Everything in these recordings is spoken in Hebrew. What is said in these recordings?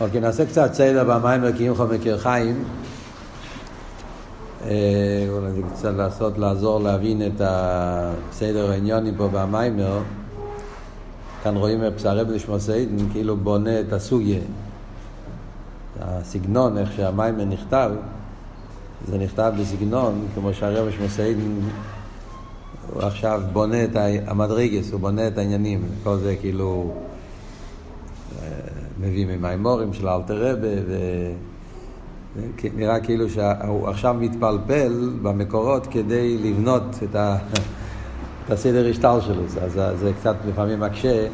אוקיי, נעשה קצת סדר במים כי עמך מקור חיים. אה, אולי קצת לעשות, לעזור להבין את הסדר העניינים פה במיימר. כאן רואים איך שהרבי נשמתו עדן כאילו בונה את הסוגיה. הסגנון, איך שהמיימר נכתב, זה נכתב בסגנון, כמו שהרבי נשמתו עדן, הוא עכשיו בונה את המדרגס, הוא בונה את העניינים. כל זה כאילו... מביא ממימורים של אלתר רבה, ונראה כאילו שהוא עכשיו מתפלפל במקורות כדי לבנות את, ה... את הסדר השטר שלו. אז זה קצת לפעמים מקשה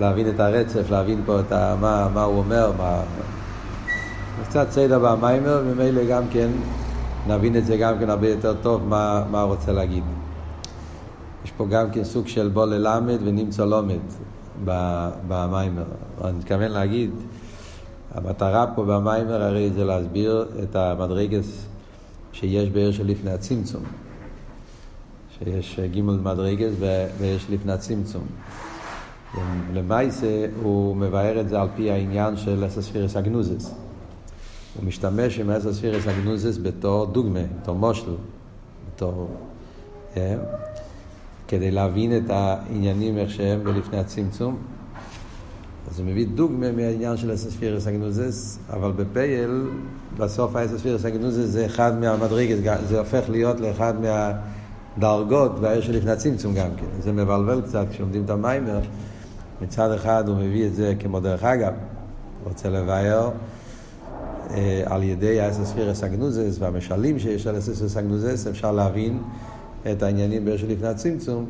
להבין את הרצף, להבין פה את ה... מה, מה הוא אומר, מה... קצת סדר במיימר, וממילא גם כן נבין את זה גם כן הרבה יותר טוב מה, מה הוא רוצה להגיד. יש פה גם כן סוג של בוא ללמד ונמצא לומד. במיימר. אני מתכוון להגיד, המטרה פה במיימר הרי זה להסביר את המדרגס שיש בעיר של לפני הצמצום. שיש גימל מדרגס ויש לפני הצמצום. למעשה הוא מבאר את זה על פי העניין של אסספירס אגנוזס. הוא משתמש עם אסספירס אגנוזס בתור דוגמה, בתור מושל, בתור... Yeah. כדי להבין את העניינים איך שהם בלפני הצמצום. אז הוא מביא דוגמה מהעניין של אסספירס אגנוזס, אבל בפייל, בסוף האסספירס אגנוזס זה אחד מהמדרגת, זה הופך להיות לאחד מהדרגות בעיר של לפני הצמצום גם כן. זה מבלבל קצת כשלומדים את המיימר. מצד אחד הוא מביא את זה כמו דרך אגב, רוצה לבאר אה, על ידי האסספירס אגנוזס והמשלים שיש על אסספירס אגנוזס, אפשר להבין את העניינים באר של לפני הצמצום,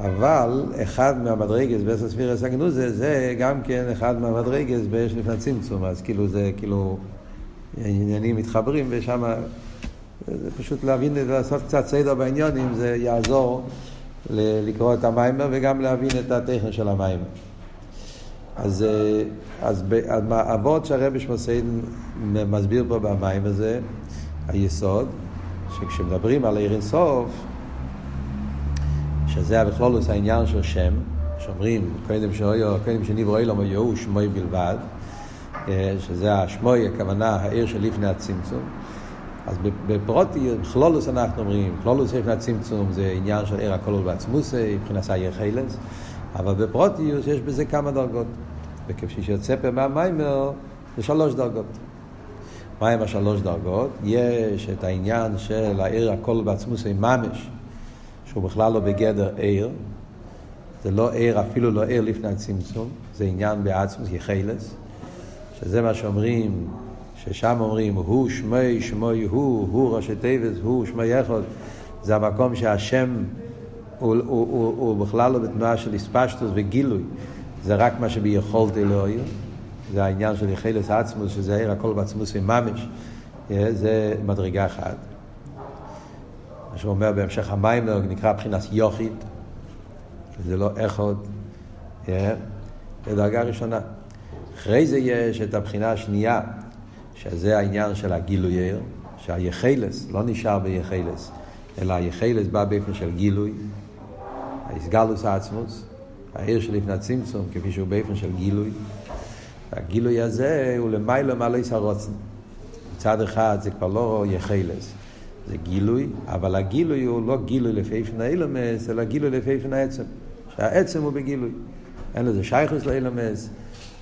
אבל אחד מהמדרגס באסר ספירס הגנוזה זה גם כן אחד מהמדרגס באר של לפני הצמצום, אז כאילו זה כאילו עניינים מתחברים ושם זה פשוט להבין, לעשות קצת סדר בעניונים, זה יעזור לקרוא את המיימר וגם להבין את הטכן של המיימר. אז, אז אבות שהרבי שמוסיין מסביר פה במים הזה, היסוד, שכשמדברים על עיר אינסוף, שזה בכלולוס העניין של שם, שאומרים, קודם שאויו, קודם שנברו אילום היו שמוי בלבד, אה, שזה השמוי, הכוונה, העיר של לפני הצמצום. אז בפרוטי, בכלולוס אנחנו אומרים, בכלולוס לפני הצמצום זה עניין של עיר הכולל בעצמוסי, מבחינת העיר חילס, אבל בפרוטיוס יש בזה כמה דרגות. וכפי שיוצא פה מהמיימר, זה שלוש דרגות. מהם השלוש דרגות? יש את העניין של העיר הכל בעצמוסי ממש, שהוא בכלל לא בגדר עיר, זה לא עיר, אפילו לא עיר לפני הצמצום, זה עניין בעצמוס, יחלס, שזה מה שאומרים, ששם אומרים, הוא שמי שמוי הוא, הוא ראשי תיבס, הוא שמי יחוד, זה המקום שהשם הוא, הוא, הוא, הוא בכלל לא בתנועה של הספשטוס וגילוי, זה רק מה שביכולתי לא יהיה. זה העניין של יחלס עצמוס, שזה עיר הכל בעצמוס עם ממש, זה מדרגה אחת. מה שהוא אומר בהמשך המים, נקרא מבחינת יוכית, שזה לא איכות, זה דרגה ראשונה. אחרי זה יש את הבחינה השנייה, שזה העניין של הגילוי עיר, שהיחלס לא נשאר ביחלס, אלא היחלס בא באופן של גילוי, האיסגלוס העצמוס, העיר שלפני הצמצום, כפי שהוא באופן של גילוי. הגילוי הזה הוא למיילא מעלי סרוצן. מצד אחד זה כבר לא יחלס, זה גילוי, אבל הגילוי הוא לא גילוי לפי איפן האילמס, אלא גילוי לפי איפן העצם. שהעצם הוא בגילוי. אין לזה שייכוס לאילמס,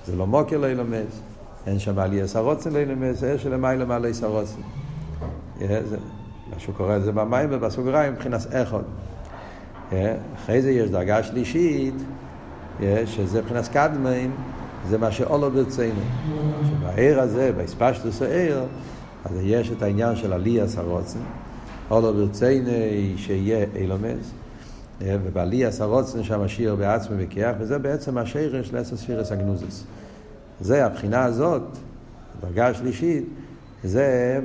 זה לא מוקר לאילמס, אין שם עלייה סרוצן לאילמס, זה שלמיילא מעלי סרוצן. מה שהוא קורא לזה במים ובסוגריים מבחינת איכות. אחרי זה יש דרגה שלישית, שזה מבחינת קדמים, זה מה שאולו ברצינו. שבעיר הזה, בהספשטוס העיר, אז יש את העניין של עליאס הרוצן. אולו ברצינו שיהיה אילומס, ובעליאס הרוצן שהמשאיר בעצמו וכיח, וזה בעצם השרש לאסספירס הגנוזס. זה, הבחינה הזאת, הדרגה השלישית, זה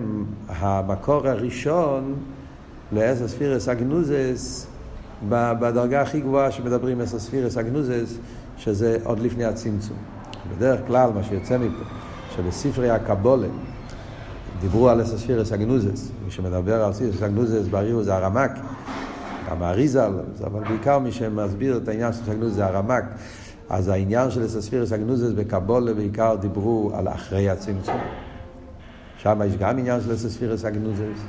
המקור הראשון לאסספירס הגנוזס בדרגה הכי גבוהה שמדברים אסספירס הגנוזס, שזה עוד לפני הצמצום. בדרך כלל מה שיוצא מפה, שבספרי הקבולה דיברו על אסספירס אגנוזס, מי שמדבר על אסספירס אגנוזס ברור זה הרמק, גם האריזל, אבל בעיקר מי שמסביר את העניין של אגנוזס זה הרמק. אז העניין של אסספירס הגנוזס בקבולה בעיקר דיברו על אחרי הצמצום. שם יש גם עניין של אסספירס הגנוזס.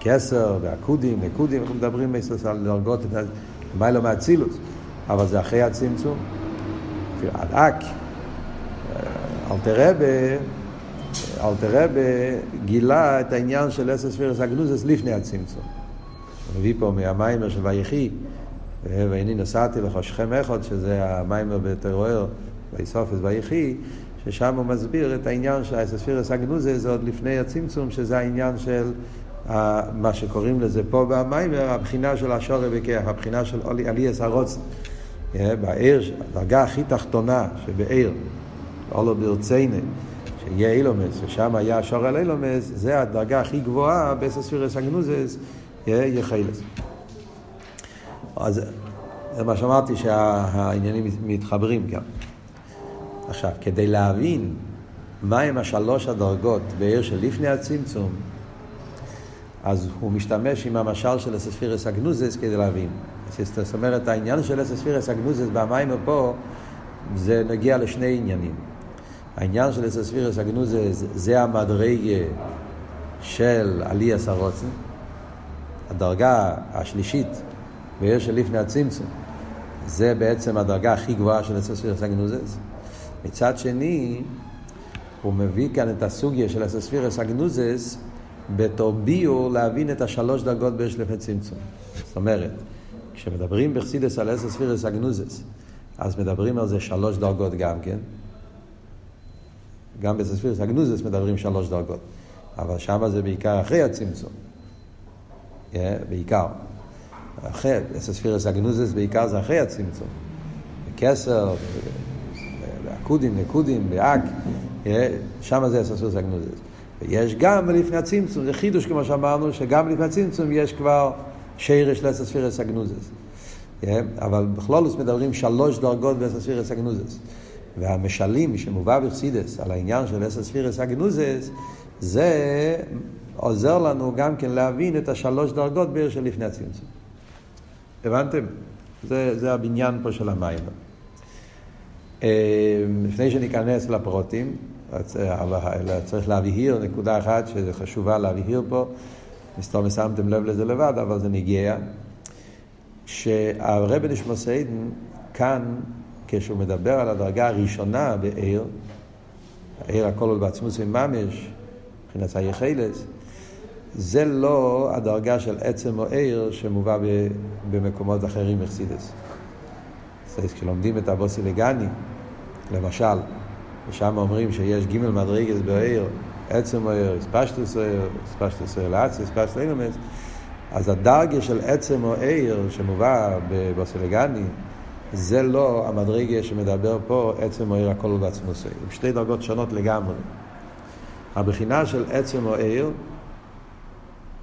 כסר והקודים, נקודים, אנחנו מדברים על דרגות, מיילו מהצילוס, אבל זה אחרי הצמצום. אפילו עדק, אלתרבה, אלתרבה גילה את העניין של אסספירס הגנוזס לפני הצמצום. הוא מביא פה מהמיימר של ויחי, והנה נסעתי לך שכם אחד, שזה המיימר בתרוער, ויסופס ויחי, ששם הוא מסביר את העניין של האסספירס הגנוזה, זה עוד לפני הצמצום, שזה העניין של מה שקוראים לזה פה במיימר, הבחינה של השורא וכיח, הבחינה של עליאס הרוצן. בעיר, הדרגה הכי תחתונה שבעיר, אולו ברציינה, שיהיה אילומס, ששם היה שור על אילומס, זה הדרגה הכי גבוהה בסספירס הגנוזס, יהיה חיילס. אז זה מה שאמרתי שהעניינים מתחברים גם. עכשיו, כדי להבין מהם השלוש הדרגות בעיר של לפני הצמצום, אז הוא משתמש עם המשל של אסספירס אגנוזס כדי להבין. זאת אומרת, העניין של אסספירס אגנוזס במים פה, זה נגיע לשני עניינים. העניין של אסספירס אגנוזס זה המדרגה של עלי הסרוצן, הדרגה השלישית בעיר של לפני הצמצום. זה בעצם הדרגה הכי גבוהה של אסספירס אגנוזס. מצד שני, הוא מביא כאן את הסוגיה של אסספירס אגנוזס בתור ביור להבין את השלוש דרגות בשלפי צמצום. זאת אומרת, כשמדברים בחסידס על אסספירס אגנוזס, אז מדברים על זה שלוש דרגות גם כן. גם בסספירס אגנוזס מדברים שלוש דרגות. אבל שם זה בעיקר אחרי הצמצום. Yeah, בעיקר. אחרי, אסספירס אגנוזס בעיקר זה אחרי הצמצום. בכסר, בעקודים, נקודים, באק, שם זה אסספירס אגנוזס. ויש גם לפני הצמצום, זה חידוש כמו שאמרנו, שגם לפני הצמצום יש כבר שירש לאסספירס אגנוזס. אבל בכלולוס מדברים שלוש דרגות באסספירס אגנוזס. והמשלים שמובא בחסידס על העניין של אסספירס אגנוזס, זה עוזר לנו גם כן להבין את השלוש דרגות בעיר של לפני הצמצום. הבנתם? זה, זה הבניין פה של המים. אה, לפני שניכנס לפרוטים, צריך להבהיר נקודה אחת שחשובה להבהיר פה, מסתום שמתם לב לזה לבד, אבל זה נגיע, שהרבי נשמוסיידן כאן, כשהוא מדבר על הדרגה הראשונה בעיר, העיר הכל הוא בעצמוס מממש, מבחינת היחלס, זה לא הדרגה של עצם או עיר שמובא במקומות אחרים מחסידס. כשלומדים את הבוסי לגני, למשל, ושם אומרים שיש גימל מדרגס בעיר, עצם העיר, אספשטוס העיר, אספשטוס העיר לאצי, אספשטוס אינומס, אז הדרגה של עצם או עיר שמובא בבוסילגני, זה לא המדרגה שמדבר פה, עצם או עיר הכל הוא בעצמו עושה. עם שתי דרגות שונות לגמרי. הבחינה של עצם או עיר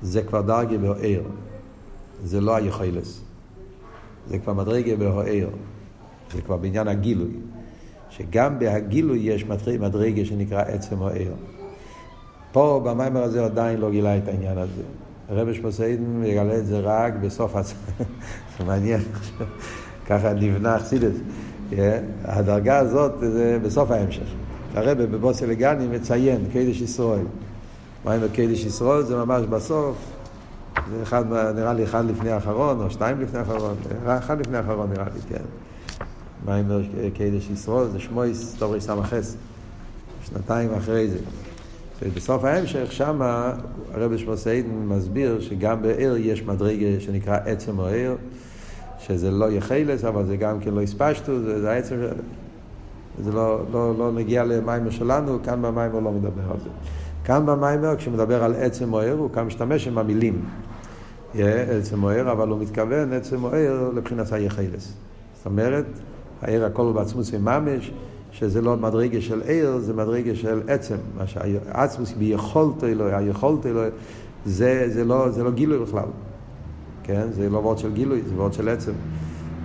זה כבר דרגה בעיר. זה לא היכולס. זה כבר מדרגה בעיר. זה כבר בעניין הגילוי. שגם בהגילוי יש מדרגה שנקרא עצם או עיר. פה במיימר הזה עדיין לא גילה את העניין הזה. הרב שמוסיידן יגלה את זה רק בסוף הצ... זה מעניין, ככה נבנה חסידס. הדרגה הזאת זה בסוף ההמשך. הרב בבוסי לגני מציין קדש ישראל. מיימר קדש ישראל זה ממש בסוף. זה אחד, נראה לי אחד לפני האחרון, או שתיים לפני האחרון, אחד לפני האחרון נראה לי, כן. מיימר קדש ישראל, זה שמויס תורי סמכס, שנתיים אחרי זה. ובסוף ההמשך, שם הרב שמוסיידן מסביר שגם בעיר יש מדרגה שנקרא עצם או עיר, שזה לא יחלס, אבל זה גם כן לא הספשטו, זה, זה העצם, זה לא, לא, לא נגיע למיימר שלנו, כאן במיימר לא מדבר על זה. כאן במיימר, כשמדבר על עצם או עיר, הוא כאן משתמש עם המילים. עצם או עיר, אבל הוא מתכוון עצם או עיר לבחינת היחלס. זאת אומרת, העיר הכל בעצמוס ממש, שזה לא מדרגה של עיר, זה מדרגה של עצם. מה שהעצמוס ביכולת אלוהי, היכולת אלוהי, זה, זה, לא, זה לא גילוי בכלל. כן? זה לא וורד של גילוי, זה וורד של עצם.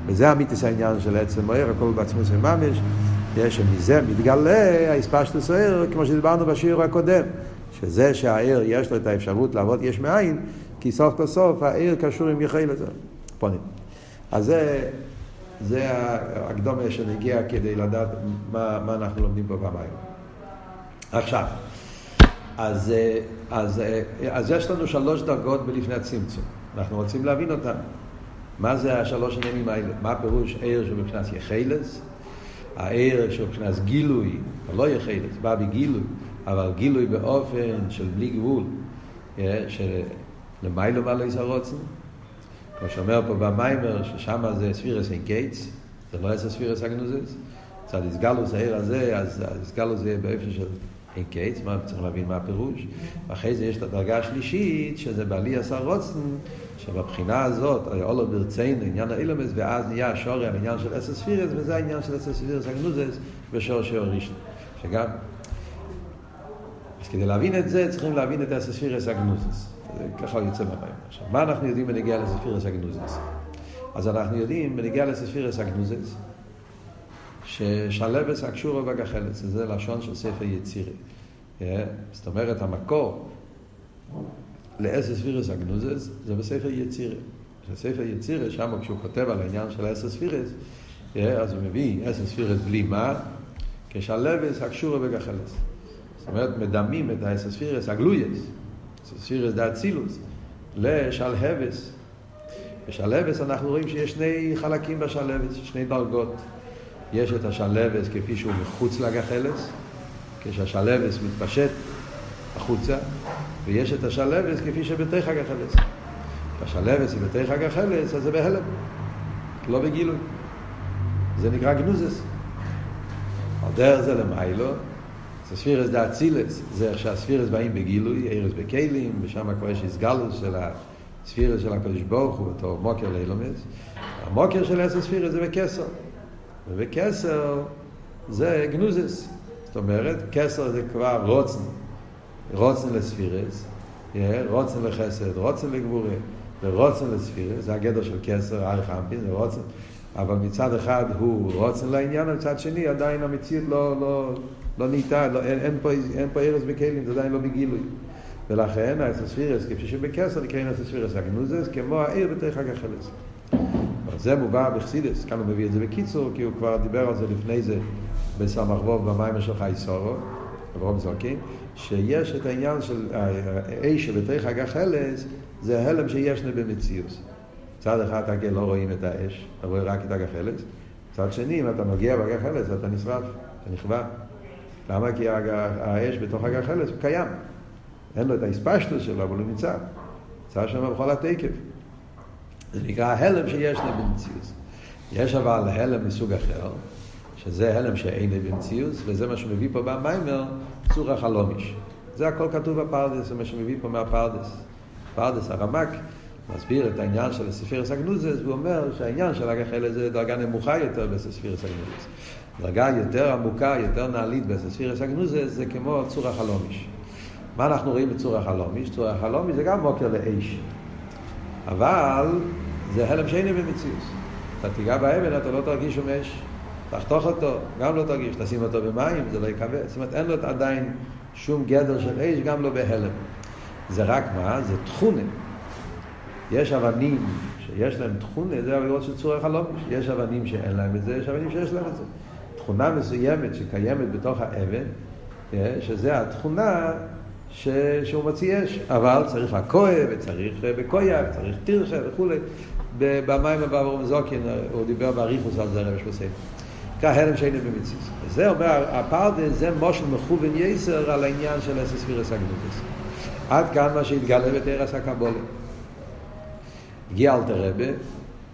וזה אמיתיס העניין של עצם העיר, הכל בעצמוס ממש. יש שמזה מתגלה האספשטוס העיר, כמו שדיברנו בשיעור הקודם. שזה שהעיר יש לו את האפשרות לעבוד יש מאין, כי סוף כל סוף העיר קשור עם יחי לזה. פונים. אז זה זה הקדומה שנגיע כדי לדעת מה, מה אנחנו לומדים פה במים. עכשיו, אז, אז, אז יש לנו שלוש דרגות בלפני הצמצום. אנחנו רוצים להבין אותן. מה זה השלוש עניינים האלה? מה הפירוש עיר שבבחינת יחלס? העיר שבבחינת גילוי, לא יחלס, בא בגילוי, אבל גילוי באופן של בלי גבול, שלמיילו מה לא ישרוצנו. כמו שאומר פה במיימר, ששם זה ספירס אין קייטס, זה לא עשר ספירס אגנוזס. מצד איסגלוס העיר הזה, אז איסגלוס זה באופן של אין קייטס, מה צריך להבין מה הפירוש. ואחרי זה יש את הדרגה השלישית, שזה בעלי עשר רוצן, שבבחינה הזאת, אולו ברצינו, עניין האילומס, ואז נהיה השורי על עניין של עשר ספירס, וזה העניין של עשר ספירס אגנוזס בשור שור ראשון. שגם, אז כדי להבין את זה, צריכים להבין את עשר ספירס אגנוזס. ככה יוצא מהמים. עכשיו, מה אנחנו יודעים בנגיע לספירס אגנוזס? אז אנחנו יודעים בנגיע לספירס אגנוזס, ששלבס הקשורו בגחלס, זה לשון של ספר יצירי. זאת אומרת, המקור לאסס ספירס אגנוזס זה בספר יצירי. בספר יצירי, שם כשהוא כותב על העניין של אסס ספירס, אז הוא מביא אסס ספירס בלי מה, כשלבס הקשורו בגחלס. זאת אומרת, מדמים את האסס ספירס הגלויס. ספירס דה אצילוס, לשלהבס. בשלהבס אנחנו רואים שיש שני חלקים בשלהבס, שני דרגות. יש את השלהבס כפי שהוא מחוץ לגחלס, כשהשלהבס מתפשט החוצה, ויש את השלהבס כפי שבתוך הגחלס. השלהבס היא בתוך הגחלס, אז זה בהלם, לא בגילוי. זה נקרא גנוזס. על דרך זה למיילו, זה ספירס דה אצילס, זה איך שהספירס באים בגילוי, ארז בכלים, ושם כבר יש הסגלוס של הספירס של הקדוש ברוך הוא בתור מוקר לאילומס. המוקר של עשר ספירס זה בכסר. ובכסר זה גנוזס. זאת אומרת, כסר זה כבר רוצן. רוצן לספירס, רוצן לחסד, רוצן לגבורה, ורוצן לספירס, זה הגדר של כסר, אריך אמפין, זה רוצן. אבל מצד אחד הוא רוצן לעניין, ומצד שני עדיין המציאות לא, לא, לא נהייתה, לא, אין, אין, פה, אין פה ארז בכלים, זה עדיין לא בגילוי. ולכן האסספירס, כפי שבקסר נקראים אסספירס הגנוזס, כמו העיר בתוך הגחלס. זה מובא בחסידס, כאן הוא מביא את זה בקיצור, כי הוא כבר דיבר על זה לפני זה בסמ"ך ווב במיימר של חייסורו, אברום זורקין, שיש את העניין של האש שבתוך הגחלס, זה הלם שישנו במציאוס. מצד אחד אתה לא רואים את האש, אתה רואה רק את הגחלס, מצד שני, אם אתה מגיע בגחלס, אתה נשרף, אתה נכווה. למה? כי האש בתוך הגחלס הוא קיים. אין לו את האספשטוס שלו, אבל הוא נמצא. נמצא שם בכל התקף. זה נקרא הלם שיש לו. יש אבל העלם מסוג אחר, שזה העלם שאינו במציאות, וזה מה שמביא פה במיימר, צור החלמיש. זה הכל כתוב בפרדס, זה מה שמביא פה מהפרדס. פרדס הרמק מסביר את העניין של הספירס הגנוזס, והוא אומר שהעניין של הגחלת זה דרגה נמוכה יותר בספירס הגנוזס. דרגה יותר עמוקה, יותר נעלית בספירס הגנוזס, זה כמו צור החלמיש. מה אנחנו רואים בצור החלמיש? צור החלמיש זה גם מוקר לאש. אבל זה הלם שאינו במציאות. אתה תיגע באבן, אתה לא תרגיש שום אש. תחתוך אותו, גם לא תרגיש. תשים אותו במים, זה לא יקווה. זאת אומרת, אין לו עדיין שום גדר של אש, גם לא בהלם. זה רק מה? זה תכונה. יש אבנים שיש להם תכונה, זה עבירות של צורך הלומיש. יש אבנים שאין להם את זה, יש אבנים שיש להם את זה. תכונה מסוימת שקיימת בתוך האבן, אה, שזה התכונה ש... שהוא מוציא אש, אבל צריך הכואב, וצריך אה, בקויה, וצריך תרשה וכולי. במים הבא זוקין, הוא דיבר באריכוס על זה רבי שבוסי. כהלם שאינו במציאות. זה אומר, הפרדה זה מושל מכוון יסר על העניין של אסס וירס הגנותס. עד כאן מה שהתגלה בתרס הקבולה. הגיע אלתר רבה,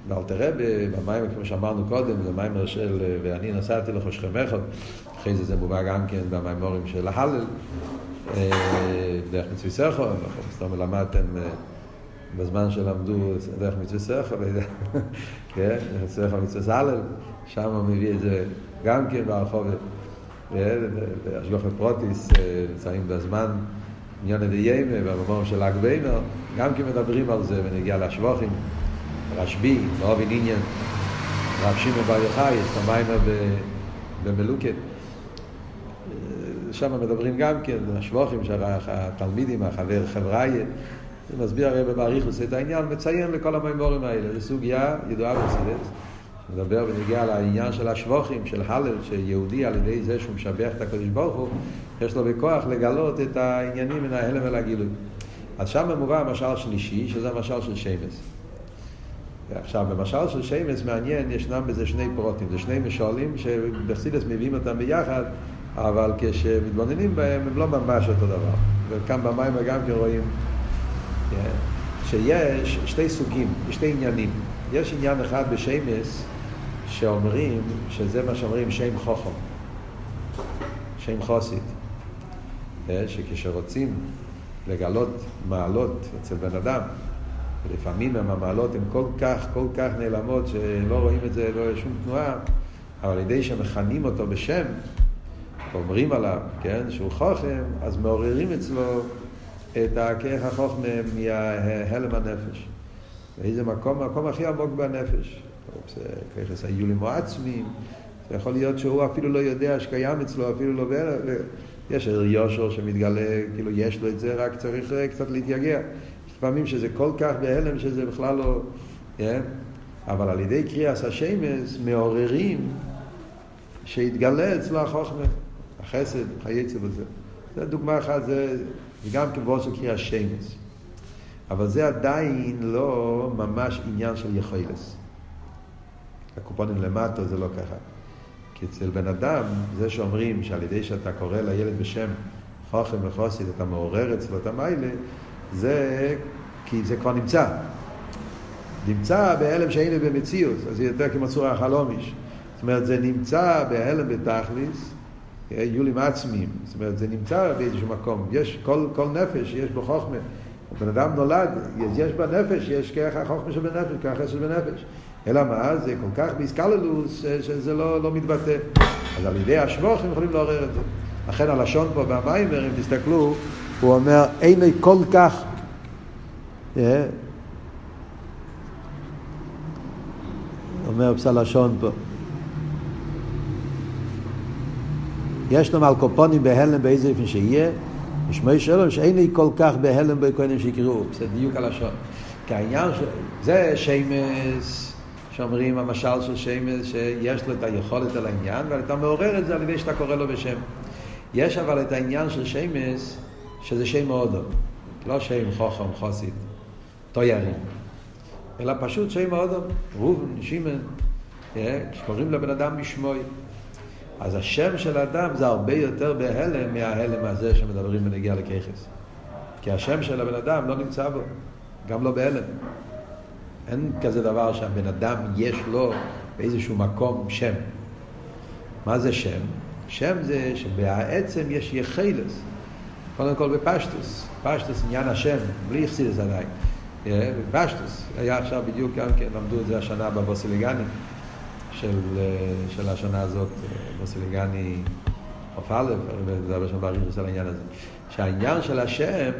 ואלתר רבה, במים, כמו שאמרנו קודם, זה מים של, ואני נסעתי לחושכמך, אחרי זה זה מובא גם כן במימורים של ההלל, דרך מצווי סכו, סתם למדתם בזמן שלמדו דרך מצווי סכו, כן, סכו מצווי סלל, שם הוא מביא את זה גם כן ברחוב, בהשגוחי פרוטיס, נמצאים בזמן עניין דיימה, במאמר של ל"ג בעומר, גם כן מדברים על זה, ונגיע לשבוכים, רשב"י, באובין עניין, רב שמעון בר יוחאי, יש את במלוקת. שם מדברים גם כן, השבוכים של התלמידים, החבר חבריה, זה מסביר הרי באריכוס את העניין, מציין לכל המימורים האלה, זו סוגיה ידועה בסילס, מדבר ונגיע לעניין של השבוכים, של הלל, שיהודי על ידי זה שהוא משבח את הקדוש ברוך הוא, יש לו בכוח לגלות את העניינים מן ההלם ולגילוי. אז שם מובא המשל שלישי, שזה המשל של שמס. עכשיו, במשל של שמס מעניין, ישנם בזה שני פרוטים, זה שני משולים שבחסידס מביאים אותם ביחד, אבל כשמתבוננים בהם הם לא ממש אותו דבר. וכאן במים גם כן רואים כן, שיש שתי סוגים, שתי עניינים. יש עניין אחד בשמס שאומרים, שזה מה שאומרים שם חוכם, שם חוסית, כן, שכשרוצים לגלות מעלות אצל בן אדם, ולפעמים הם המעלות הן כל כך, כל כך נעלמות שלא רואים את זה, לא יש שום תנועה, אבל על ידי שמכנים אותו בשם, אומרים עליו, כן, שהוא חוכם, אז מעוררים אצלו את הכרך החוכמה מהלם הנפש. באיזה מקום, המקום הכי עמוק בנפש. זה ככס היולים או עצמיים, זה יכול להיות שהוא אפילו לא יודע שקיים אצלו, אפילו לא... יש יושר שמתגלה, כאילו יש לו את זה, רק צריך קצת להתייגע. יש פעמים שזה כל כך בהלם שזה בכלל לא... כן? אבל על ידי קריאס השמש מעוררים שיתגלה אצלו החוכמה, החסד, חייצה בזה. זו דוגמה אחת, זה גם כבוד של קריאס שמש. אבל זה עדיין לא ממש עניין של יכולס. הקופונים למטה זה לא ככה. כי אצל בן אדם, זה שאומרים שעל ידי שאתה קורא לילד בשם חוכם וחוסית, אתה מעורר אצלו את המיילה, זה כי זה כבר נמצא. נמצא בהלם שאין במציאות, אז זה יותר כמו צורה החלומיש. זאת אומרת, זה נמצא בהלם בתכליס, יולים עצמיים. זאת אומרת, זה נמצא באיזשהו מקום. יש, כל, כל נפש יש בו חוכמה. בן אדם נולד, יש בנפש, יש כרך החוכמה שבנפש, כרך החסד שבנפש. אלא מה? זה כל כך באיסקללוס שזה לא, לא מתבטא. אז על ידי השבוך הם יכולים לעורר את זה. לכן הלשון פה במיימר, אם תסתכלו, הוא אומר, אין לי כל כך... Yeah. אומר פסלשון פה. יש לו מלקופונים בהלם באיזה אופן שיהיה, משמעי שלום שאין לי כל כך בהלם בכהנים שיקראו, זה דיוק הלשון. כי העניין, זה שמס, שאומרים המשל של שמס, שיש לו את היכולת על העניין, ואתה מעורר את זה על ידי שאתה קורא לו בשם. יש אבל את העניין של שמס, שזה שם מאודו, לא שם חוכם חוסית, תוירים, אלא פשוט שם מאודו, ראובן, שימן, כשקוראים לבן אדם משמוי. אז השם של אדם זה הרבה יותר בהלם מההלם הזה שמדברים בנגיע לככס. כי השם של הבן אדם לא נמצא בו, גם לא בהלם. אין כזה דבר שהבן אדם יש לו באיזשהו מקום שם. מה זה שם? שם זה שבעצם יש יחילס. קודם כל בפשטוס. פשטוס עניין השם, בלי יחסידס עדיין. בפשטוס. היה עכשיו בדיוק גם כן, למדו את זה השנה בבוסליגני. של, של השנה הזאת, בוסליגני חוף א', הרבה שם באריכוס על העניין הזה. שהעניין של השם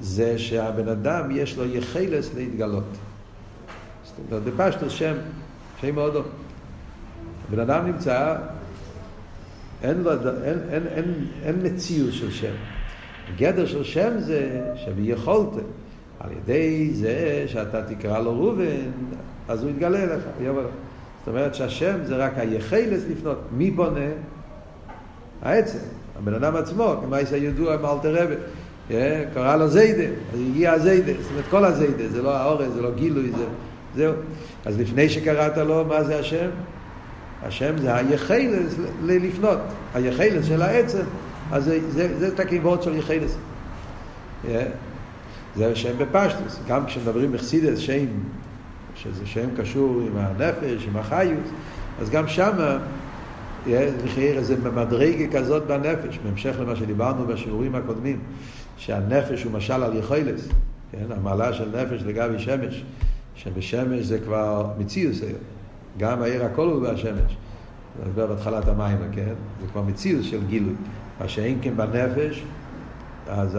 זה שהבן אדם יש לו יחילס להתגלות. זאת אומרת, בפשטוס שם, שם מאוד הבן אדם נמצא, אין, לו, אין, אין, אין, אין מציאות של שם. הגדר של שם זה שביכולת, על ידי זה שאתה תקרא לו ראובן, אז הוא יתגלה לך, יבוא לך. זאת אומרת שהשם זה רק היחלס לפנות. מי בונה? העצם, הבן אדם עצמו, כמו יש הידוע עם אלתר רבי. קרא לו זיידה, אז הגיע הזיידה, זאת אומרת כל הזיידה, זה לא האורז, זה לא גילוי, זה... זהו. אז לפני שקראת לו, מה זה השם? השם זה היחלס לפנות, היחלס של העצם, אז זה, זה, זה את הכיבוד של יחלס. זה השם בפשטוס, גם כשמדברים בחסידס, שם שזה שם קשור עם הנפש, עם החיות, אז גם שמה לחייר איזה מדרגה כזאת בנפש, בהמשך למה שדיברנו בשיעורים הקודמים, שהנפש הוא משל על יכולס, כן, המעלה של נפש לגבי שמש, שבשמש זה כבר מציאוס היום, גם העיר הכל הוא בהשמש, זה מדבר בהתחלת המים, כן, זה כבר מציאוס של גילוי, מה שאין כן בנפש, אז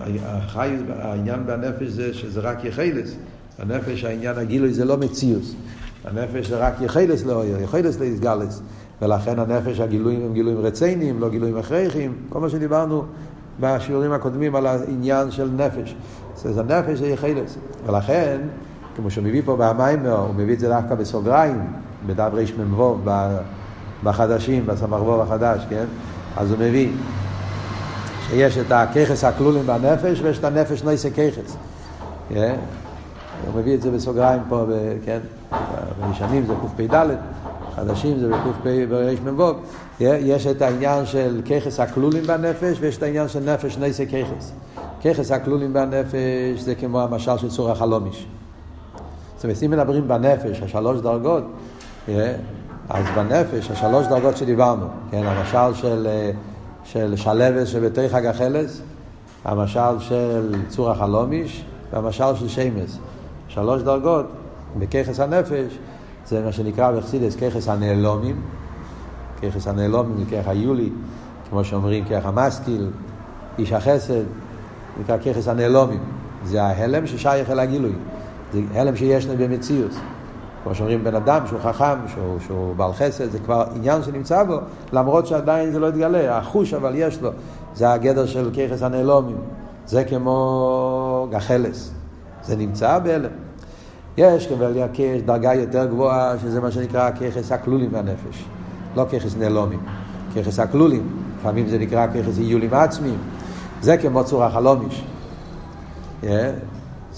החיות, העניין בנפש זה שזה רק יכלס, הנפש, העניין הגילוי זה לא מציאוס. הנפש זה רק יחלס לאויר, יחלס להסגלס. ולכן הנפש, הגילויים הם גילויים רציניים, לא גילויים הכרחיים. כל מה שדיברנו בשיעורים הקודמים על העניין של נפש. זה יחלס. ולכן, כמו שהוא מביא פה במיימר, הוא מביא את זה דווקא בסוגריים, בדף רמ"ו, בחדשים, בסמ"ו החדש, כן? אז הוא מביא שיש את הככס הכלולים בנפש ויש את הנפש נויסי ככס. כן? הוא מביא את זה בסוגריים פה, כן? בישנים זה קפ"ד, חדשים זה בקפ"מ"ו. יש את העניין של ככס הכלולים בנפש ויש את העניין של נפש נויסי ככס. ככס הכלולים בנפש זה כמו המשל של צור החלומיש. זאת אומרת, אם מדברים בנפש, השלוש דרגות, אז בנפש, השלוש דרגות שדיברנו, כן, המשל של, של שלווה שבתוך הגחלס, המשל של צור החלומיש והמשל של שמס. שלוש דרגות בככס הנפש, זה מה שנקרא בחסידס ככס הנעלומים, ככס הנעלומים זה ככה יולי, כמו שאומרים ככה משכיל, איש החסד, נקרא ככס הנעלומים. זה ההלם ששייך אל הגילוי, זה הלם שיש לנו במציאות. כמו שאומרים בן אדם שהוא חכם, שהוא, שהוא בעל חסד, זה כבר עניין שנמצא בו, למרות שעדיין זה לא התגלה, החוש אבל יש לו, זה הגדר של ככס הנעלומים, זה כמו גחלס, זה נמצא בהלם. יש אבל יש דרגה יותר גבוהה, שזה מה שנקרא ככס הכלולים מהנפש, לא ככס נעלומים, ככס הכלולים, לפעמים זה נקרא ככס איולים עצמיים, זה כמו צור החלומיש. Yeah.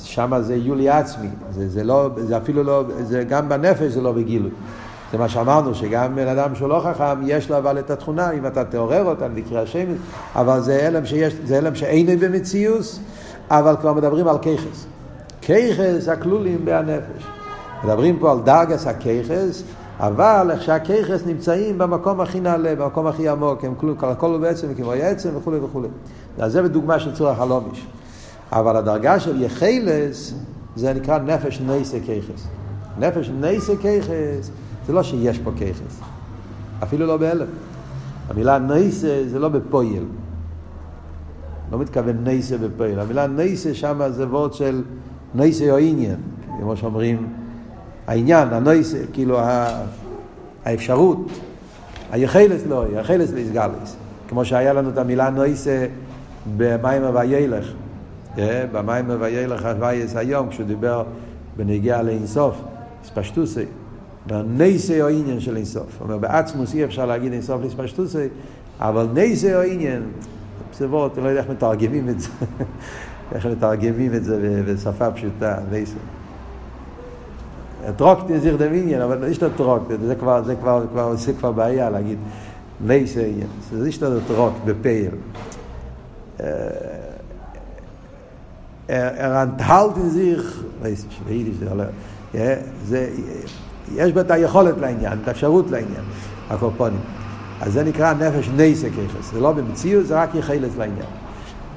שם זה יולי עצמי, זה, זה, לא, זה אפילו לא, זה גם בנפש זה לא בגילוי. זה מה שאמרנו, שגם בן אדם שהוא לא חכם, יש לו אבל את התכונה, אם אתה תעורר אותה, לקרוא השם, אבל זה הלם שיש, זה הלם שאינו במציאוס, אבל כבר מדברים על כיכס. כיכס הכלולים בהנפש. מדברים פה על דרגס הכיכס, אבל איך שהכיכס נמצאים במקום הכי נעלה, במקום הכי עמוק, הם כלום, הכל הוא בעצם כמו עצם וכולי וכולי. אז זה בדוגמה של צור החלומיש. אבל הדרגה של יחלס זה נקרא נפש נייסה כיכס. נפש נייסה כיכס זה לא שיש פה כיכס, אפילו לא בהלם. המילה נייסה זה לא בפויל. לא מתכוון נייסה בפויל. המילה נייסה שם זה וורד של נייסה או עניין, כמו שאומרים, העניין, הנייסה, כאילו האפשרות, היחלס לא, היחלס ליסגלס. כמו שהיה לנו את המילה נייסה במים הווילך. במים וילך הווייס היום, כשהוא דיבר בנגיעה לאינסוף, ספשטוסי, נייסי או עניין של אינסוף. הוא אומר, בעצמוס אי אפשר להגיד אינסוף לספשטוסי, אבל נייסי או עניין, פסבות, אני לא יודע איך מתרגמים את זה, איך מתרגמים את זה בשפה פשוטה, נייסי. טרוקטין זיר דמיניאן, אבל יש לו טרוקטין, זה כבר, זה כבר, כבר, זה כבר בעיה להגיד נייסי עניין. זה יש לו טרוקט בפייל. Er enthält in sich, weiß ich, ביידיש זה, זה, יש בה את היכולת לעניין, את האפשרות לעניין, הקורפונים. אז זה נקרא נפש נייסה ככס, זה לא במציאות, זה רק יחלת לעניין.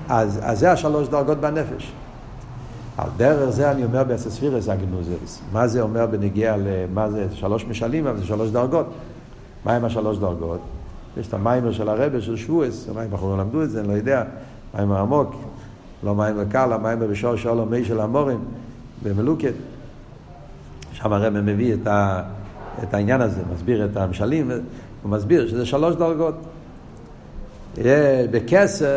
אז, אז זה השלוש דרגות בנפש. על דרך זה אני אומר באסספירס הגנוזס. מה זה אומר בנגיע למה זה שלוש משלים, אבל זה שלוש דרגות. מה עם השלוש דרגות? יש את המיימר של הרבה של שבועס, אולי בחורים למדו את זה, אני לא יודע, מיימר עמוק, לא מים וקל, המים בשור שאולו מי של המורים במלוקת. שם הרב מביא את, ה, את העניין הזה, מסביר את המשלים, הוא מסביר שזה שלוש דרגות. בכסר,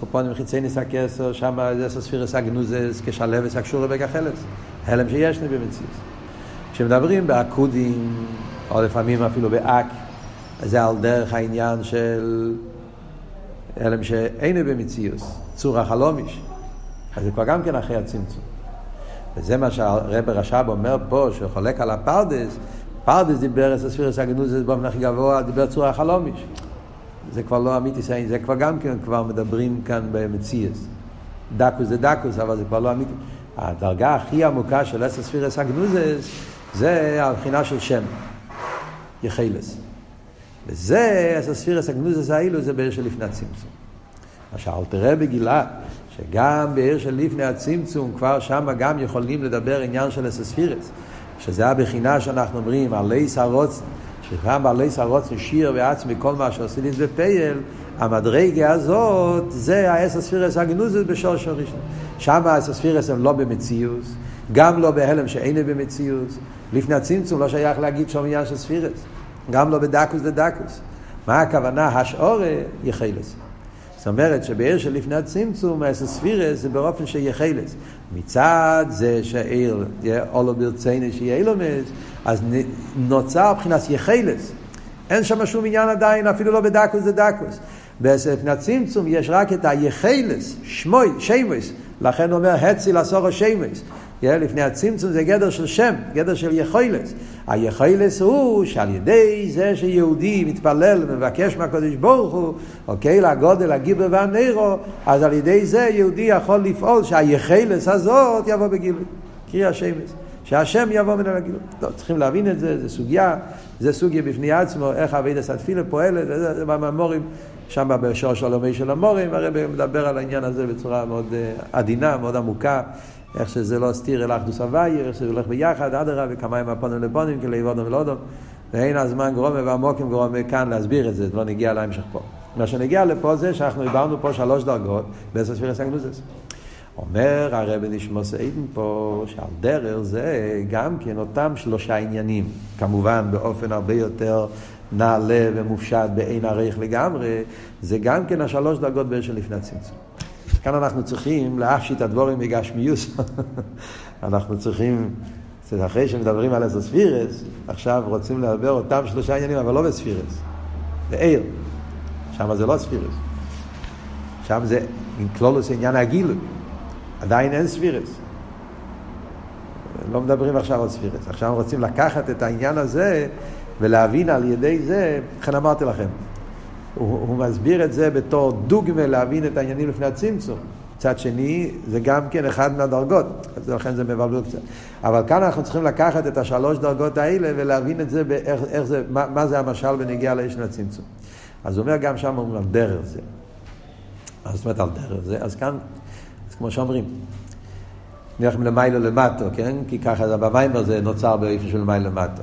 קופונים חיצי ניסה כסר, שם זה ספירס הגנוזס, כשלבס הקשורה בגחלס. הלם שיש לי במציאות. כשמדברים באקודים, או לפעמים אפילו באק, זה על דרך העניין של הלם שאינו במציאות. צור החלומיש. אז זה כבר גם כן אחרי הצמצום. וזה מה שהרב רש"ב אומר פה, שהוא חולק על הפרדס, פרדס דיבר את הספירס הגנוזס באופן הכי גבוה, דיבר צור החלומיש. זה כבר לא אמיתי, זה כבר גם כן כבר מדברים כאן במציאס. דקוס זה דקוס, אבל זה כבר לא אמיתי. הדרגה הכי עמוקה של אסס ספירס הגנוזס זה הבחינה של שם, יחילס. וזה, אסס ספירס הגנוזס האלו זה בעיר של לפני הצמצום. מה שאלתרבה גילה, שגם בעיר של לפני הצמצום, כבר שם גם יכולים לדבר עניין של אסספירס, שזה הבחינה שאנחנו אומרים, עלי סרוץ, שגם בעלי סרוץ שיר ועצמי כל מה שעושים את בפייל, המדרגה הזאת זה האסספירס הגנוזת בשור של ראשון. שם האסספירס הם לא במציאוס, גם לא בהלם שאין במציאוס. לפני הצמצום לא שייך להגיד שום עניין של ספירס, גם לא בדקוס דדקוס. מה הכוונה? השעורה יחלס. זאת אומרת שבעיר שלפני הצמצום, העשר ספירס זה באופן שיהיה חילס. מצד זה יהיה אולו ברצינו שיהיה אילומס, אז נוצר מבחינת יחילס. אין שם שום עניין עדיין, אפילו לא בדקוס זה דקוס. בספני הצמצום יש רק את היחילס, שמוי, שמויס, לכן אומר הציל עשור שמויס. לפני הצמצום זה גדר של שם, גדר של יכולס. היכולס הוא שעל ידי זה שיהודי מתפלל ומבקש מהקדוש ברוך הוא, אוקיי, לגודל הגיבר והנרו, אז על ידי זה יהודי יכול לפעול שהיכולס הזאת יבוא בגילוי. קריאה שמש. שהשם יבוא מן הגילוי. טוב, צריכים להבין את זה, זה סוגיה, זה סוגיה בפני עצמו, איך אבידס התפילה פועלת, זה בממורים, שם בשור של הלומי של המורים, הרב מדבר על העניין הזה בצורה מאוד אה, עדינה, מאוד עמוקה. איך שזה לא סתיר אל אחדוס הוויה, איך שזה הולך ביחד, אדרבה, וכמיים הפונים לפונים, כלי אודום ולאודום. ואין הזמן גרומה והמוקים גרומה כאן להסביר את זה, זה לא נגיע להמשך פה. מה שנגיע לפה זה שאנחנו דיברנו פה שלוש דרגות בעשר ספירס הגנוזס. אומר הרבי נשמוס איידן פה שעל דרך זה גם כן אותם שלושה עניינים, כמובן באופן הרבה יותר נעלה ומופשט באין עריך לגמרי, זה גם כן השלוש דרגות בערך של לפני הצמצום. כאן אנחנו צריכים להפשיט הדבורים בגשמיוס. אנחנו צריכים, אחרי שמדברים על הספירס, עכשיו רוצים לדבר אותם שלושה עניינים, אבל לא בספירס, בעיר. שם זה לא ספירס. שם זה עם כלולוס עניין הגילוי. עדיין אין ספירס. לא מדברים עכשיו על ספירס. עכשיו רוצים לקחת את העניין הזה ולהבין על ידי זה, לכן אמרתי לכם, הוא, הוא מסביר את זה בתור דוגמה להבין את העניינים לפני הצמצום. מצד שני, זה גם כן אחד מהדרגות, אז לכן זה מבלבל קצת. אבל כאן אנחנו צריכים לקחת את השלוש דרגות האלה ולהבין את זה, באיך, איך זה, מה, מה זה המשל בנגיעה של הצמצום. אז הוא אומר גם שם, אומרים על דרך זה. אז זאת אומרת על דרך זה, אז כאן, אז כמו שאומרים, נלך מלמיילו למטו, כן? כי ככה במיימר זה נוצר באיפה של מייל למטו.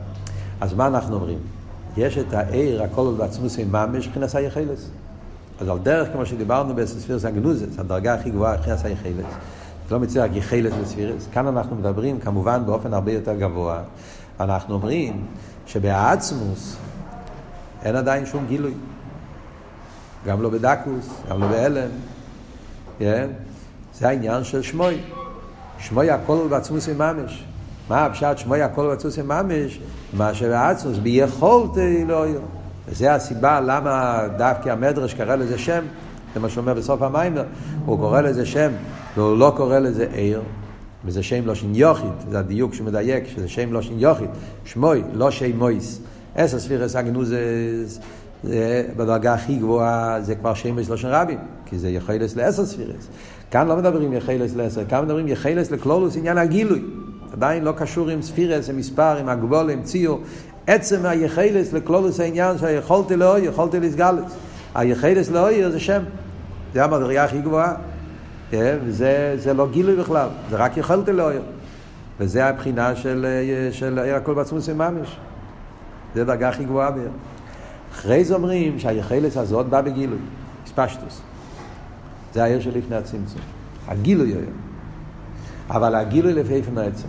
אז מה אנחנו אומרים? יש את העיר, הכל בעצמוס עם ממש, מבחינת היחלס. אז על דרך, כמו שדיברנו בספירס הגנוזס, הדרגה הכי גבוהה מבחינת היחלס. זה לא רק יחלס בספירס. כאן אנחנו מדברים כמובן באופן הרבה יותר גבוה. אנחנו אומרים שבעצמוס אין עדיין שום גילוי. גם לא בדקוס, גם לא בהלם. Yeah. זה העניין של שמוי. שמוי הכל בעצמוס ממש. מה הפשט שמוי הכל עם ממש? מה שבעצמוס ביכולת אלוהיו. וזה הסיבה למה דווקא המדרש קרא לזה שם, זה מה שאומר בסוף המיימר, הוא קורא לזה שם, והוא לא קורא לזה עיר, וזה שם לא שין יוחיד, זה הדיוק שמדייק, שזה שם לא שין יוחיד, שמוי, לא שם מויס. עשר ספירס הגנוזס, בדרגה הכי גבוהה זה כבר שם לא שין רבים, כי זה יחילס לעשר ספירס. כאן לא מדברים יחילס לעשר, כאן מדברים יחילס לכלולוס עניין הגילוי. עדיין לא קשור עם ספירס, עם מספר, עם הגבול, עם ציור. עצם היחלס לכלולוס העניין שהיכולתי לאויר, יכולתי לסגלס. היחלס לאויר זה שם. זה המדרגה הכי גבוהה. כן? וזה לא גילוי בכלל, זה רק יכולתי לאויר. וזה הבחינה של, של עיר הכל בעצמוס ממש. זה הדרגה הכי גבוהה בעיר. אחרי זה אומרים שהיחלס הזאת בא בגילוי, ספשטוס. זה העיר שלפני הצמצום. הגילוי היום. אבל הגילוי לפי איפן העצם.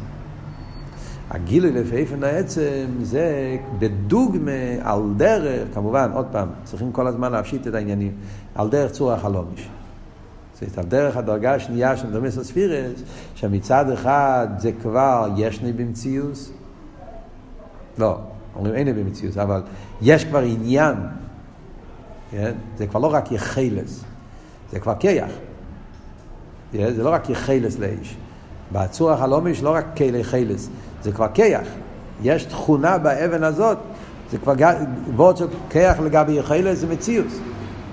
הגילוי לפי איפן העצם זה בדוגמה על דרך, כמובן, עוד פעם, צריכים כל הזמן להפשיט את העניינים, על דרך צור החלומיש. זאת על דרך הדרגה השנייה של דרמס הספירס, שמצד אחד זה כבר ישני במציאוס, לא, אומרים אין במציאוס, אבל יש כבר עניין, כן? זה כבר לא רק יחלס, זה כבר כיח. זה לא רק יחלס לאיש. בצור החלומיש לא רק כלי חלס, זה כבר כיח. יש תכונה באבן הזאת, זה כבר וורד של כיח לגבי יחלס זה מציאוס.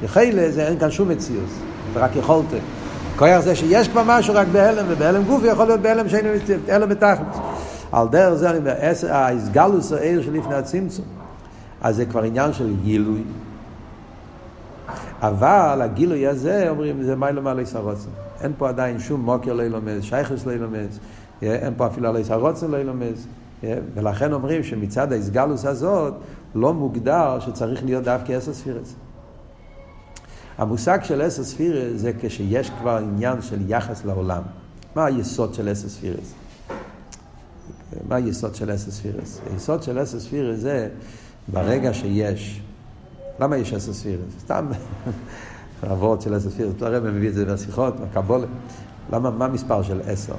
יחלס זה אין כאן שום מציאוס, זה רק יכולת. כיח זה שיש כבר משהו רק בהלם, ובהלם גוף יכול להיות בהלם שאין הלם בתכלס. על דרך זה אני אומר, האסגלוס העיר שלפני הצמצום, אז זה כבר עניין של גילוי. אבל הגילוי הזה, אומרים, זה מיילא מעלי סרוצים. אין פה עדיין שום מוקר לא ילומד, שייכוס לא ילומד, אין פה אפילו עליית הרצון לעולמות. ולכן אומרים שמצד ההתגלות הזאת לא מוגדר שצריך להיות דווקא עשר ספירס. המושג של עשר ספירס זה כשיש כבר עניין של יחס לעולם. מה היסוד של עשר ספירס? מה היסוד של עשר ספירס? היסוד של עשר ספירס זה ברגע שיש למה יש עשר ספירס? סתם, ה וואָרט של עשר ספירס, הרב מביא את זה בשיחות, בקבלה. למה, מה המספר של עשר?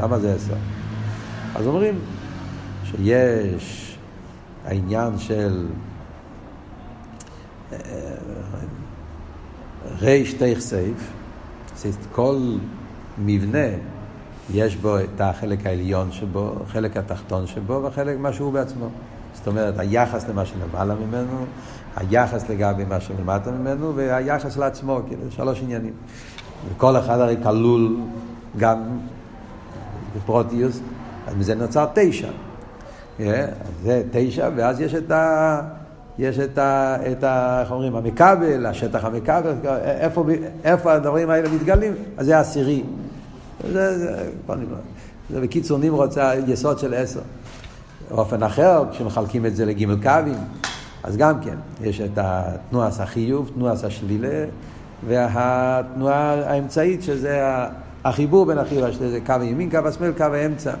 למה זה עשר? אז אומרים שיש העניין של אה, ריש תיך סייף, כל מבנה יש בו את החלק העליון שבו, החלק התחתון שבו וחלק מה שהוא בעצמו. זאת אומרת, היחס למה שלמעלה ממנו, היחס לגבי מה שלמטה ממנו והיחס לעצמו, כאילו, שלוש עניינים. וכל אחד הרי כלול גם בפרוטיוס, אז מזה נוצר תשע. Yeah, זה תשע, ואז יש את ה... יש את ה... את ה איך אומרים? המכבל, השטח המכבל, איפה, איפה הדברים האלה מתגלים? אז זה העשירי. זה, זה, זה בקיצור נמרוד זה היסוד של עשר. באופן אחר, כשמחלקים את זה לגימל קווים, אז גם כן, יש את התנועת החיוב, תנועת השלילה, והתנועה האמצעית, שזה החיבור בין החיוב השלילה, זה קו הימין, קו השמאל, קו האמצע.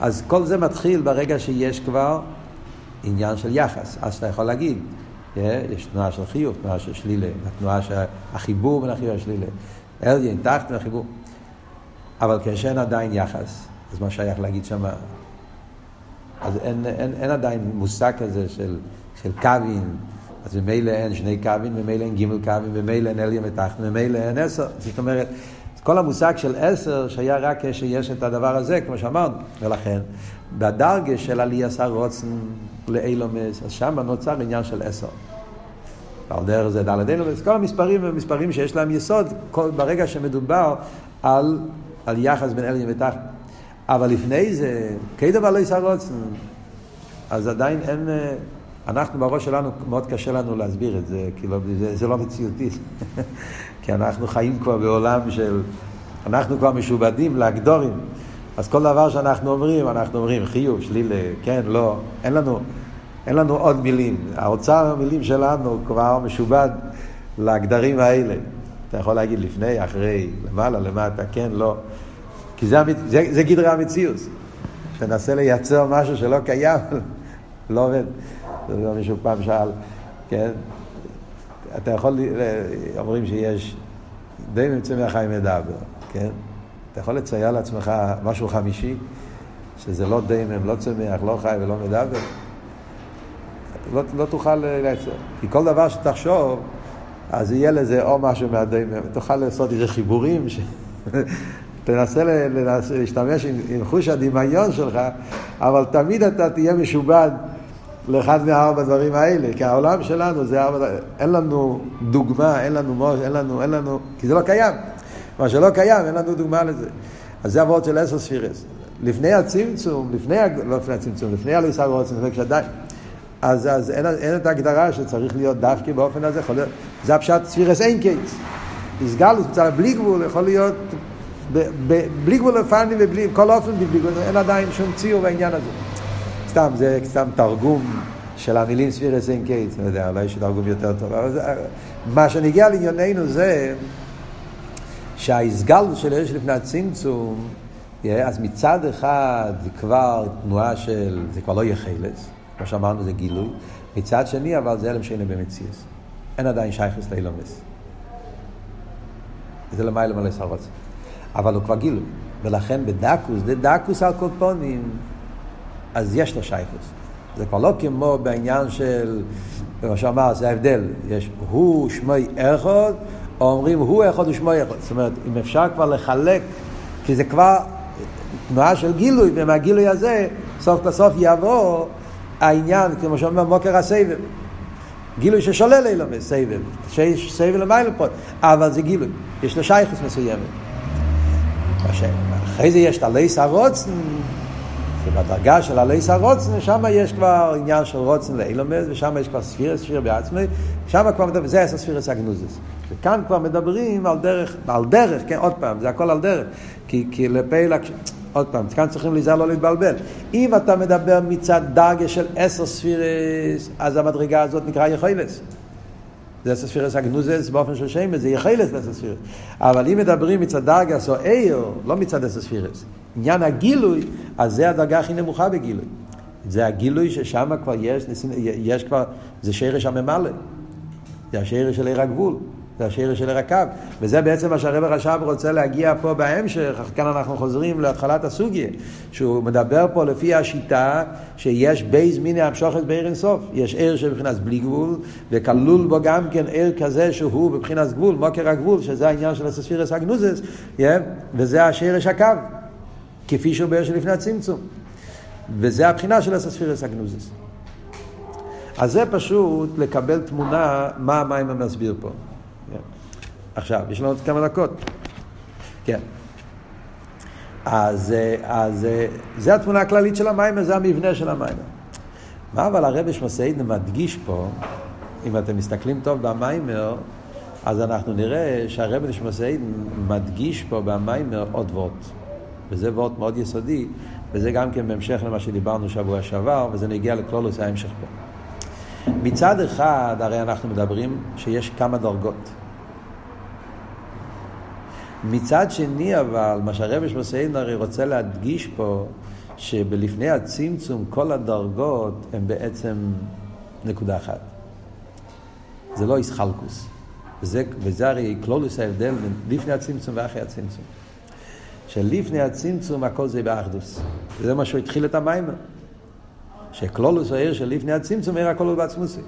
אז כל זה מתחיל ברגע שיש כבר עניין של יחס. אז אתה יכול להגיד, יש תנועה של חיוב, תנועה של שלילה, התנועה של החיבור בין החיוב והשלילה. אליין, תחת החיבור. אבל כשאין עדיין יחס, אז מה שייך להגיד שם? אז אין, אין, אין עדיין מושג כזה של, של קווין, אז ממילא אין שני קווין, ממילא אין גימל קווין, ממילא אין אליין מתחת, ממילא אין עשר. זאת אומרת, כל המושג של עשר שהיה רק כשיש את הדבר הזה, כמו שאמרנו. ולכן, בדרגה של עלייה רוצן לאילומס, אז שם נוצר עניין של עשר. ועל דרך זה דלת אילומס, כל המספרים הם מספרים שיש להם יסוד כל, ברגע שמדובר על, על יחס בין אליין ותחת. אבל לפני זה, כדבר לא ישר רוצן, אז עדיין אין... אנחנו בראש שלנו, מאוד קשה לנו להסביר את זה, כאילו, זה, זה לא מציאותי. כי אנחנו חיים כבר בעולם של... אנחנו כבר משובדים להגדורים. אז כל דבר שאנחנו אומרים, אנחנו אומרים חיוב, שלילה, כן, לא. אין לנו, אין לנו עוד מילים. האוצר המילים שלנו כבר משובד להגדרים האלה. אתה יכול להגיד לפני, אחרי, למעלה, למטה, כן, לא. כי זה, זה, זה גדרי המציאות. תנסה לייצר משהו שלא קיים, לא עובד. מישהו פעם שאל, כן? אתה יכול, אומרים שיש די ממצא מהחיים מדבר, כן? אתה יכול לצייר לעצמך משהו חמישי, שזה לא דיימם, לא צומח, לא חי ולא מדבר. לא, לא תוכל לייצר. כי כל דבר שתחשוב, אז יהיה לזה או משהו מהדיימם. תוכל לעשות איזה חיבורים, ש... תנסה להשתמש עם, עם חוש הדמיון שלך, אבל תמיד אתה תהיה משובד לאחד מהארבע דברים האלה, כי העולם שלנו זה ארבע, דברים, אין לנו דוגמה, אין לנו מוש, אין לנו, אין לנו, כי זה לא קיים. מה שלא קיים, אין לנו דוגמה לזה. אז זה הוורד של עשר ספירס. לפני הצמצום, לפני, לא לפני הצמצום, לפני הליסה רוצן, לפני כשעדיין, אז, אז אין, אין את ההגדרה שצריך להיות דווקא באופן הזה, יכול להיות, זה הפשט ספירס אין קייס. הסגלוס, בלי גבול, יכול להיות ב, ב, בלי גבול לפני ובלי, כל אופן בלי גבול, אין עדיין שום ציור בעניין הזה. סתם, זה סתם תרגום של המילים ספירס אין קייס, אני יודע, אולי יש תרגום יותר טוב. אבל זה, מה שנגיע לענייננו זה שהאיסגל של אלה שלפני הצמצום, אז מצד אחד זה כבר תנועה של, זה כבר לא יהיה חלץ, כמו שאמרנו זה גילוי, מצד שני אבל זה אלם שאין במציאס. אין עדיין שייכס לאילומס. זה למעלה מלא סרוצה. אבל הוא כבר גילוי. ולכן בדקוס, זה דקוס על קופונים, אז יש לו שייכוס. זה כבר לא כמו בעניין של, כמו שאמר, זה ההבדל. יש הוא שמוי אחד, או אומרים הוא אחד ושמוי אחד. זאת אומרת, אם אפשר כבר לחלק, כי זה כבר תנועה של גילוי, ומהגילוי הזה, סוף כל סוף יבוא העניין, כמו שאומר מוקר הסבב. גילוי ששולל אילומס, סבב. שיש סבב למעלה פה, אבל זה גילוי. יש לו שייכוס מסוימת. אחרי זה יש את הליס הרוצן, שבדרגה של הליס הרוצן, שם יש כבר עניין של רוצן לאילומס, ושם יש כבר ספירס, ספיר בעצמי, שם כבר מדברים, זה עשר ספירס הגנוזס. וכאן כבר מדברים על דרך, על דרך, כן, עוד פעם, זה הכל על דרך. כי, כי לפעילה, עוד פעם, כאן צריכים להיזהר לא להתבלבל. אם אתה מדבר מצד דרגה של עשר ספירס, אז המדרגה הזאת נקרא יכולס. זה עשר ספירס הגנוזס באופן של שמש, זה יחלס לעשר ספירס. אבל אם מדברים מצד דרגס או איר, לא מצד עשר ספירס, עניין הגילוי, אז זה הדרגה הכי נמוכה בגילוי. זה הגילוי ששם כבר יש, יש כבר, זה שרש הממלא. זה השרש של עיר הגבול. זה השרש של הקו. וזה בעצם מה שהרב הרש"ב רוצה להגיע פה בהמשך, כאן אנחנו חוזרים להתחלת הסוגיה, שהוא מדבר פה לפי השיטה שיש בייז מיני המשוכת בעיר אינסוף. יש עיר שבבחינת בלי גבול, וכלול בו גם כן עיר כזה שהוא בבחינת גבול, מוקר הגבול, שזה העניין של הספירס הגנוזס, yeah, וזה השרש הקו, כפי שהוא בעיר שלפני הצמצום. וזה הבחינה של הספירס הגנוזס. אז זה פשוט לקבל תמונה מה המים המסביר פה. עכשיו, יש לנו עוד כמה דקות. כן. אז, אז זה התמונה הכללית של המים, זה המבנה של המים. מה אבל הרבי שמסעידן מדגיש פה, אם אתם מסתכלים טוב במיימר, אז אנחנו נראה שהרבי שמסעידן מדגיש פה במיימר עוד וורט. וזה וורט מאוד יסודי, וזה גם כן בהמשך למה שדיברנו שבוע שעבר, וזה נגיע לכלולוס ההמשך פה. מצד אחד, הרי אנחנו מדברים שיש כמה דרגות. מצד שני אבל, מה שהרבש מסעין הרי רוצה להדגיש פה, שבלפני הצמצום כל הדרגות הן בעצם נקודה אחת. זה לא איסחלקוס. וזה, וזה הרי כלולוס ההבדל בין לפני הצמצום ואחרי הצמצום. שלפני הצמצום הכל זה באחדוס. וזה מה שהוא התחיל את המיימר. שכלולוס העיר של לפני הצמצום עיר הכל בעצמוסי.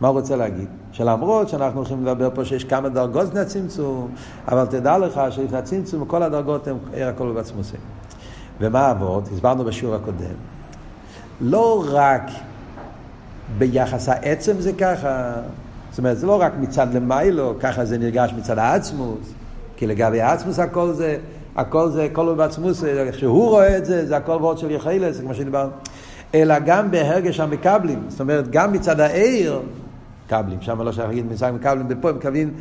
מה הוא רוצה להגיד? שלמרות שאנחנו הולכים לדבר פה שיש כמה דרגות לפני הצמצום, אבל תדע לך שלפני הצמצום כל הדרגות הן עיר הכל בעצמוסי. ומה אבות? הסברנו בשיעור הקודם. לא רק ביחס העצם זה ככה, זאת אומרת, זה לא רק מצד למיילו, ככה זה נרגש מצד העצמוס, כי לגבי העצמוס הכל זה, הכל זה, הכל בעצמוס, איך שהוא רואה את זה, זה הכל ועוד של יחילס, כמו שדיברנו. אלא גם בהרגש המקבלים, זאת אומרת, גם מצד העיר, מקבלים, שם לא שייך להגיד מצד מקבלים, ופה הם מקבלים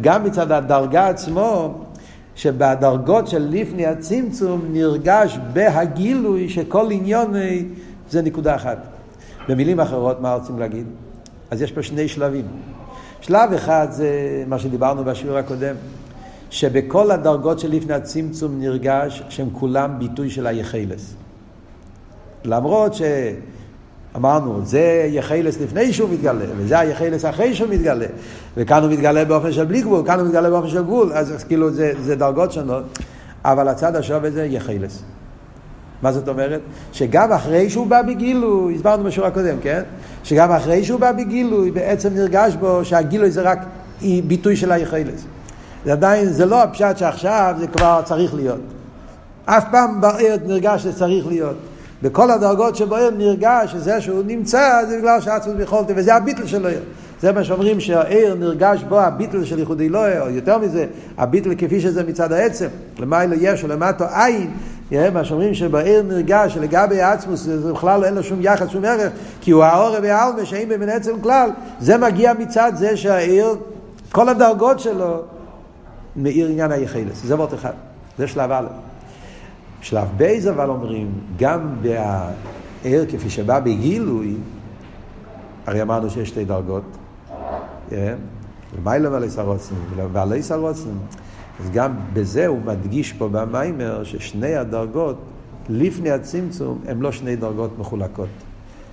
גם מצד הדרגה עצמו, שבדרגות של לפני הצמצום נרגש בהגילוי שכל עניון זה נקודה אחת. במילים אחרות, מה רוצים להגיד? אז יש פה שני שלבים. שלב אחד זה מה שדיברנו בשיעור הקודם, שבכל הדרגות של לפני הצמצום נרגש שהם כולם ביטוי של היחלס. למרות ש... אמרנו, זה יחלס לפני שהוא מתגלה, וזה היחלס אחרי שהוא מתגלה. וכאן הוא מתגלה באופן של בלי גבול, כאן הוא מתגלה באופן של גבול, אז, כאילו זה, זה דרגות שונות, אבל הצד השווה זה יחלס. מה זאת אומרת? שגם אחרי שהוא בא בגילוי, הסברנו בשיעור הקודם, כן? שגם אחרי שהוא בא בגילוי, בעצם נרגש בו שהגילוי זה רק ביטוי של היחלס. זה עדיין, זה לא הפשט שעכשיו זה כבר צריך להיות. אף פעם בעיר נרגש שזה צריך להיות. בכל הדרגות שבו נרגש שזה שהוא נמצא, זה בגלל שעצמות ביכולתי, וזה הביטל שלו. זה מה שאומרים שהעיר נרגש בו הביטל של ייחודי אלוהי, או יותר מזה, הביטל כפי שזה מצד העצם, למיילו יש ולמטו עין, מה שאומרים שבעיר נרגש שלגבי העצמוס זה בכלל אין לו שום יחס, שום ערך, כי הוא העורב והעלמה שאין בבין עצם כלל, זה מגיע מצד זה שהעיר, כל הדרגות שלו, מאיר עניין היחילס, זה וורט אחד, זה שלב א'. שלב בייז אבל אומרים, גם בער כפי שבא בגילוי, הרי אמרנו שיש שתי דרגות, ומיילא ועלי סרוצן ועלי סרוצן, אז גם בזה הוא מדגיש פה במיימר ששני הדרגות לפני הצמצום הם לא שני דרגות מחולקות.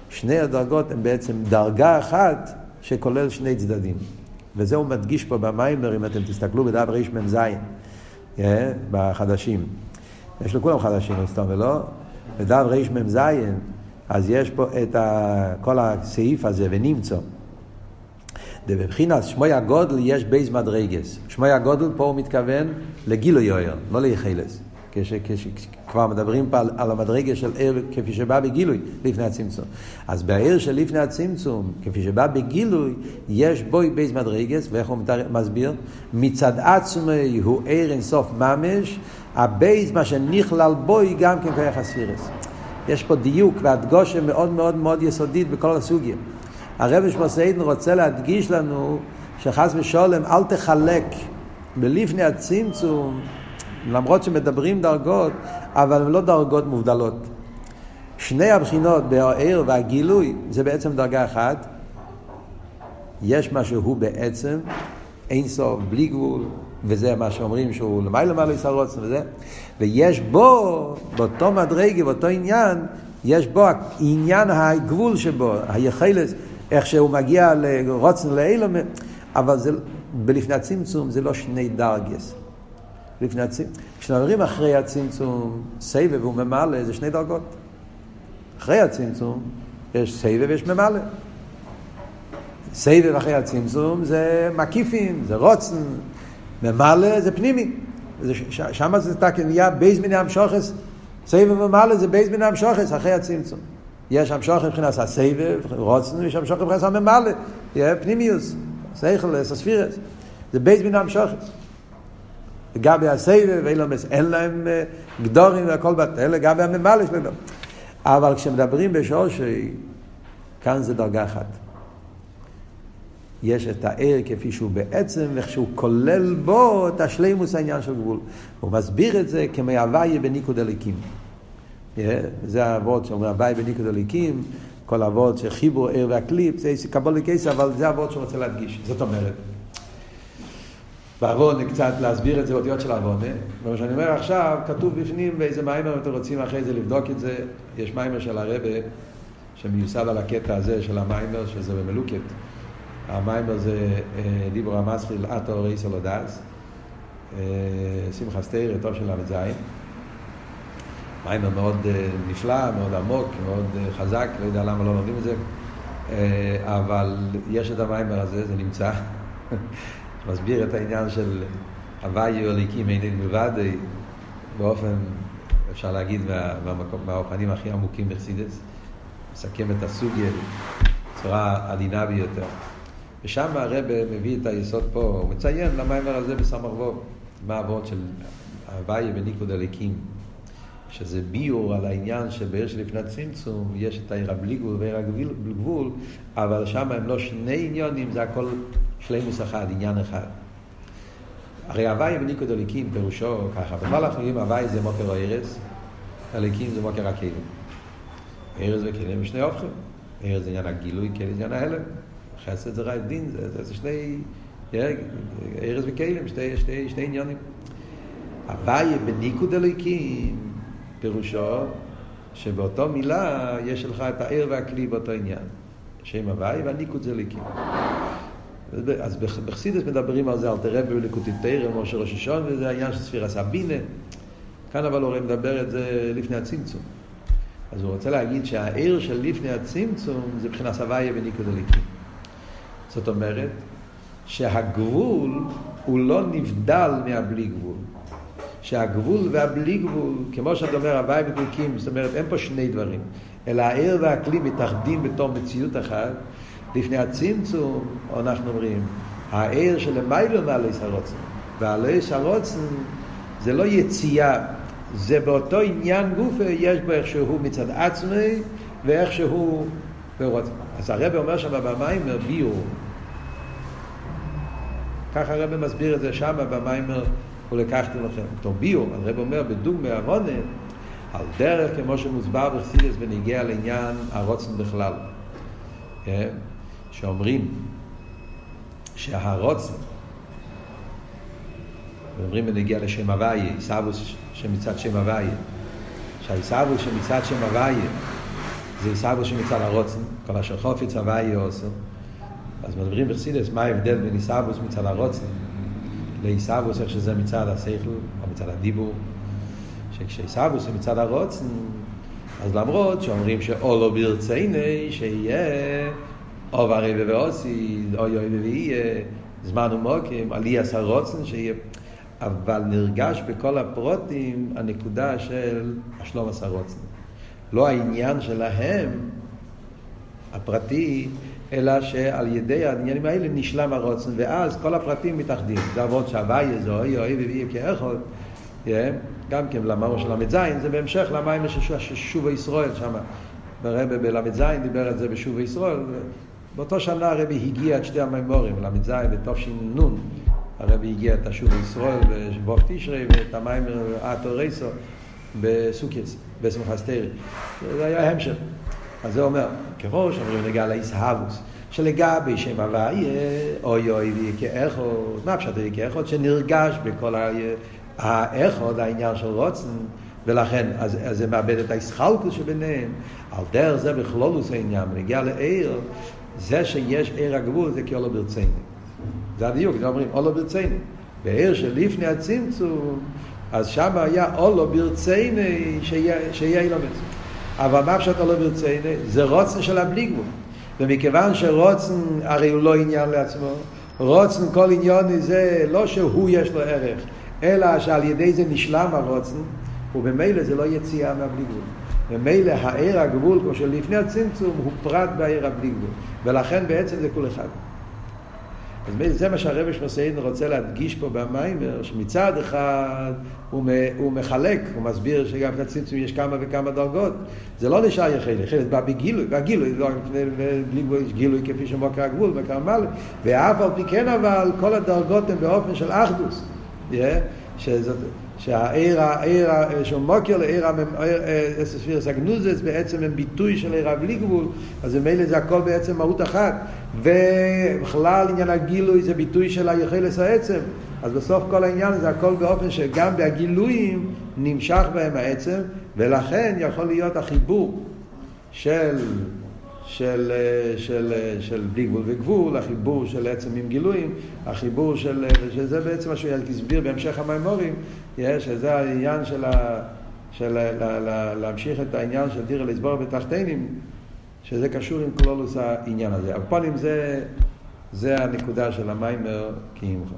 שני הדרגות הם בעצם דרגה אחת שכולל שני צדדים. וזה הוא מדגיש פה במיימר, אם אתם תסתכלו בדף רמ"ז, בחדשים. יש לכולם חדשים, סתם ולא? בדף רמ"ז, אז יש פה את ה, כל הסעיף הזה, ונמצא. ובבחינת שמוי הגודל יש בייז מדרגס. שמוי הגודל פה הוא מתכוון לגילוי יויר, לא ליחלס. כשכבר מדברים פה על, על המדרגה של עיר כפי שבא בגילוי לפני הצמצום. אז בעיר של לפני הצמצום, כפי שבא בגילוי, יש בוי בייז מדרגס, ואיך הוא מסביר? מצד עצמי הוא עיר אינסוף ממש, הבייז, מה שנכלל בוי, גם כן כוח הספירס. יש פה דיוק והדגושה מאוד מאוד מאוד יסודית בכל הסוגים. הרב שמוסיידן רוצה להדגיש לנו שחס ושולם אל תחלק בלפני הצמצום, למרות שמדברים דרגות, אבל הן לא דרגות מובדלות. שני הבחינות בעיר והגילוי זה בעצם דרגה אחת. יש מה שהוא בעצם, אין סוף, בלי גבול, וזה מה שאומרים שהוא למעלה מעלה ישרוצן וזה, ויש בו, באותו מדרגה, באותו עניין, יש בו עניין הגבול שבו, היחלס, איך שהוא מגיע לרוצן לאילום, אבל זה, בלפני הצמצום זה לא שני דרגס. לפני הצמצום. כשנדברים אחרי הצמצום, סבב וממלא זה שני דרגות. אחרי הצמצום יש סבב ויש ממלא. סבב אחרי הצמצום זה מקיפים, זה רוצן, ממלא זה פנימי. שם זה נהיה בייז מיני המשוכס, סובב וממלא זה בייז מיני המשוכס אחרי הצמצום. יש המשוכס מבחינת הסובב, רוצן, יש המשוכס מבחינת הממלא, פנימיוס, סייכל, סספירס. זה בייז מיני המשוכס. לגבי הסובב, אין להם אה, גדורים והכל בטל, לגבי הממלא להם. אבל כשמדברים בשורשי, כאן זה דרגה אחת. יש את האור כפי שהוא בעצם, ואיך שהוא כולל בו את השלימות העניין של גבול. הוא מסביר את זה כמהוויה בניקוד הליקים. זה האבות שאומר הוויה בניקוד הליקים, כל האבות שחיבור ער והקליפ, זה קבול לקייס, אבל זה האבות שהוא רוצה להדגיש. זאת אומרת, בעוון קצת להסביר את זה באותיות של עוון, ומה שאני אומר עכשיו, כתוב בפנים באיזה מיימר, אתם רוצים אחרי זה לבדוק את זה, יש מיימר של הרבה שמיוסד על הקטע הזה של המיימר, שזה במלוקת. המיימר זה דיבור אה, המסחיל עטו רייס אלודס, אה, שמחה סטייר, טוב של ל"ז. מיימר מאוד אה, נפלא, מאוד עמוק, מאוד חזק, לא יודע למה לא לומדים את זה, אבל יש את המיימר הזה, זה נמצא. מסביר את העניין של הוויו אליקים איננו מלבד, באופן, אפשר להגיד, מהאופנים הכי עמוקים בחסידס, מסכם את הסוגיה בצורה עדינה ביותר. ושם הרב מביא את היסוד פה, הוא מציין למיימר הזה בסמ"ך וו, מה אבות של הוויה וניקוד אליקים, שזה ביור על העניין שבעיר שלפני הצמצום יש את העיר הבלי ועיר הגבול, אבל שם הם לא שני עניונים, זה הכל שלימוס אחד, עניין אחד. הרי הוואי וניקוד הליקים פירושו ככה, בכל אנחנו יודעים הוואי זה מוקר או ארז, הליקים זה מוקר הכלים. ארז וכלים שני הופכים. ארז זה עניין הגילוי, כלים זה עניין ההלם. חסד זה ראי דין, זה, זה, זה שני, ארז וכלים, שני, שני, שני עניונים. הוואי בניקוד הליקים פירושו שבאותו מילה יש לך את הער והכלי באותו עניין. שם הוואי והניקוד זה ליקים. אז בחסידס מדברים על זה, אל תראה בליקוטי תרם, משה ראש השון, וזה העניין של ספירה סבינה. כאן אבל הוא מדבר את זה לפני הצמצום. אז הוא רוצה להגיד שהעיר של לפני הצמצום זה מבחינת סבייה וניקוד הליקים. זאת אומרת שהגבול הוא לא נבדל מהבלי גבול. שהגבול והבלי גבול, כמו שאתה אומר, הוואי וגליקים, זאת אומרת, אין פה שני דברים, אלא העיר והכלי מתאחדים בתור מציאות אחת, לפני הצמצום, אנחנו אומרים, העיר שלמיילו מעלי הרוצן, ועלי הרוצן זה לא יציאה, זה באותו עניין גופה, יש בו איך שהוא מצד עצמי ואיך שהוא ברוצן. אז הרב אומר שם במיימר ביור, ככה הרב מסביר את זה שם במיימר ולקחתי לכם. אותו ביור, הרב אומר בדוגמא עוונה, על דרך כמו שמוסבר בחסידס ונגיע לעניין הרוצן בכלל. שאומרים שהרוצן, אומרים ונגיע לשם הוויה, עיסאוווס שמצד שם הוויה, שהעיסאוווס שמצד שם הוויה זה עיסאוווס שמצד הרוצן, כל אשר חופץ הוויה עושה. אז מדברים בחסידס מה ההבדל בין עיסאוווס מצד הרוצן לעיסאוווס איך שזה מצד השכל או מצד הדיבור, שכשעיסאוווס זה מצד הרוצן אז למרות שאומרים שאולו ברצייני שיהיה אוב הרבי ועושי, אוי אוי ויהיה, זמן ומוקים, עלי עשה רוצן שיהיה, אבל נרגש בכל הפרוטים הנקודה של השלום עשה רוצן. לא העניין שלהם, הפרטי, אלא שעל ידי העניינים האלה נשלם הרוצן, ואז כל הפרטים מתאחדים. זה אבות שהוויה זה אוי אוי ויהיה כאחד, גם כן למאמר של ל"ז, זה בהמשך למים של שוב ישראל שם. ברבי בל"ז דיבר על זה בשוב ישראל, באותו שנה הרבי הגיע את שתי המימורים, ל"ז בתש"ן, הרבי הגיע את השוב ישראל בשבוב תשרי ואת המיימר אטו רייסו בסוכיס, בשמחה סטרי. זה היה המשך. אז זה אומר, כראש אומרים נגע לאיסהבוס, שלגבי שם הוויה, אוי אוי כאחד, מה פשוט כאחד, שנרגש בכל האחד, העניין של רוצן, ולכן, אז, אז זה מאבד את האיסחלקוס שביניהם, על דרך זה בכלולוס העניין, נגיע לעיר, זה שיש עיר הגבול זה כי אולו ברצינו. זה הדיוק, זה אומרים אולו ברצינו. בעיר שלפני הצמצום, אז שם היה אולו ברצינו שיהיה אילו מצום. אבל מה פשוט אולו ברצינו? זה רוצן של הבלי גבול. ומכיוון שרוצן הרי הוא לא עניין לעצמו, רוצן כל עניון זה לא שהוא יש לו ערך, אלא שעל ידי זה נשלם הרוצן, ובמילא זה לא יציאה מהבלי גבול. ומילא העיר הגבול, כמו שלפני הצמצום, הוא פרט בעיר הבלי גבול. ולכן בעצם זה כל אחד. אז זה מה שהרבי שמסעידן רוצה להדגיש פה במיימר, שמצד אחד הוא, הוא מחלק, הוא מסביר שגם את הצמצום יש כמה וכמה דרגות. זה לא נשאר יחיד, יחיד בא בגילוי, והגילוי, לא, בלי גילוי כפי שמוקר הגבול, מקר מלא, ואף על פי כן אבל כל הדרגות הן באופן של אחדוס. Yeah, שזאת, שהעיר, העיר, שהוא מוקר לעיר אסספירס הגנוזס בעצם הם ביטוי של עיר הבלי גבול, אז ממילא זה הכל בעצם מהות אחת. ובכלל עניין הגילוי זה ביטוי של היכולס העצם. אז בסוף כל העניין זה הכל באופן שגם בהגילויים נמשך בהם העצם, ולכן יכול להיות החיבור של של, של, של בלי גבול וגבול, החיבור של עצם עם גילויים, החיבור של, שזה בעצם מה שהוא הסביר בהמשך המימורים, שזה העניין של, ה, של לה, לה, להמשיך את העניין של דירה לסבור בתחתינים, שזה קשור עם כלולוס העניין הזה. אבל פה זה, זה הנקודה של המיימר כאימך.